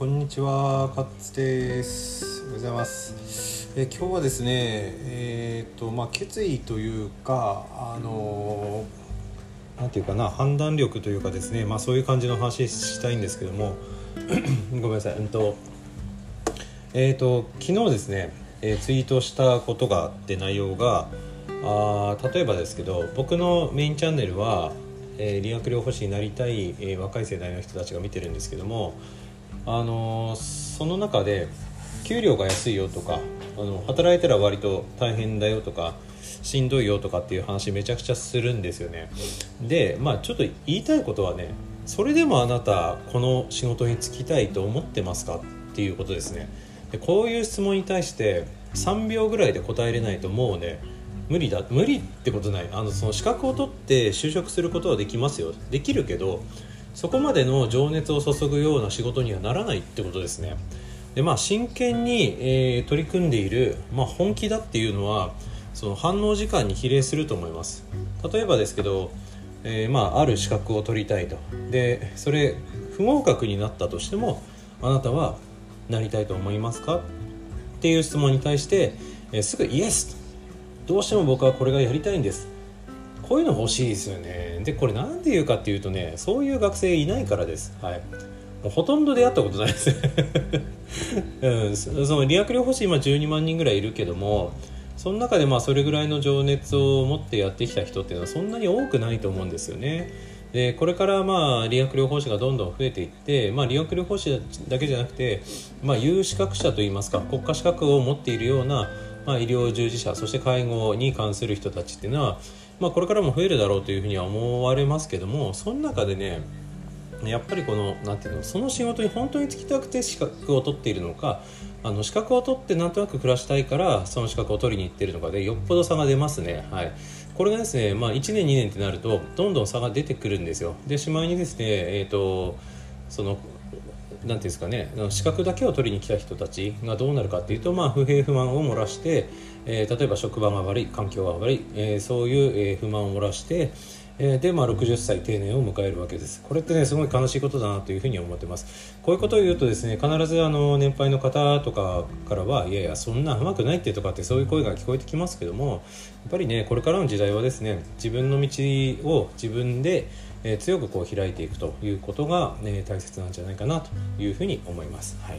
こんにちは、カッツです。おはようございます。え今日はですね、えーっとまあ決意というか、あのなんていうかな判断力というかですね、まあそういう感じの話したいんですけども、ごめんなさい。うんとえーっと昨日ですね、えーツイートしたことがあって内容が、あ例えばですけど、僕のメインチャンネルは。えー理学療法士になりたい、えー若い世代の人たちが見てるんですけども、あのその中で給料が安いよとかあの働いたら割と大変だよとかしんどいよとかっていう話めちゃくちゃするんですよね。でまあちょっと言いたいことはねそれでもあなたこの仕事に就きたいと思ってますかっていうことですね。でこういう質問に対して3秒ぐらいで答えれないともうね無理だ無理ってことない。あのその資格を取って就職することはできますよ。できるけどそこまでの情熱を注ぐような仕事にはならないってことですね。でまあ真剣に、えー取り組んでいる、まあ、本気だっていうのはその反応時間に比例すると思います。例えばですけど、えーまあ、ある資格を取りたいと。でそれ不合格になったとしてもあなたはなりたいと思いますか？っていう質問に対して、えーすぐイエスどうしても僕はこれがやりたいんです。こういうの欲しいですよね。でこれなんで言うかっていうとねそういう学生いないからです。はい。もうほとんど出会ったことないです。うん、その理学療法士今12万人ぐらいいるけどもその中でまあそれぐらいの情熱を持ってやってきた人っていうのはそんなに多くないと思うんですよね。でこれからまあ理学療法士がどんどん増えていって、まあ、理学療法士だけじゃなくて、まあ、有資格者といいますか国家資格を持っているような、まあ、医療従事者そして介護に関する人たちっていうのは、まあ、これからも増えるだろうというふうには思われますけどもその中でねやっぱりこのなんていうのその仕事に本当に就きたくて資格を取っているのかあの資格を取ってなんとなく暮らしたいからその資格を取りに行ってるのかでよっぽど差が出ますね。はいこれがですね、まあ、1年2年ってなるとどんどん差が出てくるんですよでしまいにですねえっ、とそのなんていうんですかね資格だけを取りに来た人たちがどうなるかっていうと、まあ、不平不満を漏らして、えー例えば職場が悪い環境が悪い、えーそういう、え不満を漏らして、えで、まあ、60歳定年を迎えるわけです。これってねすごい悲しいことだなというふうに思ってます。こういうことを言うとですね必ずあの年配の方とかからはいやいやそんな甘くないってとかってそういう声が聞こえてきますけどもやっぱりねこれからの時代はですね自分の道を自分でえ強くこう開いていくということが、ね、大切なんじゃないかなというふうに思います。はい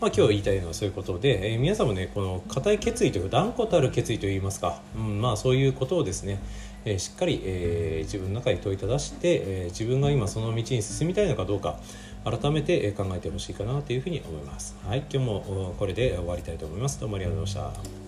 まあ、今日言いたいのはそういうことで、え皆さんもねこの固い決意というか断固たる決意といいますか、うんまあ、そういうことをですね、えしっかり、えー自分の中に問いただして、えー自分が今その道に進みたいのかどうか改めてえ考えてほしいかなというふうに思います。はい、今日もこれで終わりたいと思います。どうもありがとうございました。